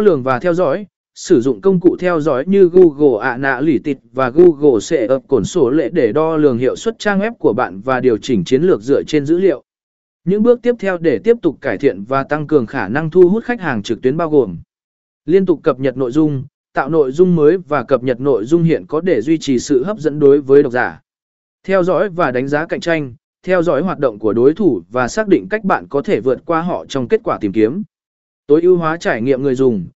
lường và theo dõi, sử dụng công cụ theo dõi như Google Analytics và Google sẽ ập cổn sổ lệ để đo lường hiệu suất trang web của bạn và điều chỉnh chiến lược dựa trên dữ liệu. Những bước tiếp theo để tiếp tục cải thiện và tăng cường khả năng thu hút khách hàng trực tuyến bao gồm liên tục cập nhật nội dung, tạo nội dung mới và cập nhật nội dung hiện có để duy trì sự hấp dẫn đối với độc giả. Theo dõi và đánh giá cạnh tranh, theo dõi hoạt động của đối thủ và xác định cách bạn có thể vượt qua họ trong kết quả tìm kiếm. Tối ưu hóa trải nghiệm người dùng,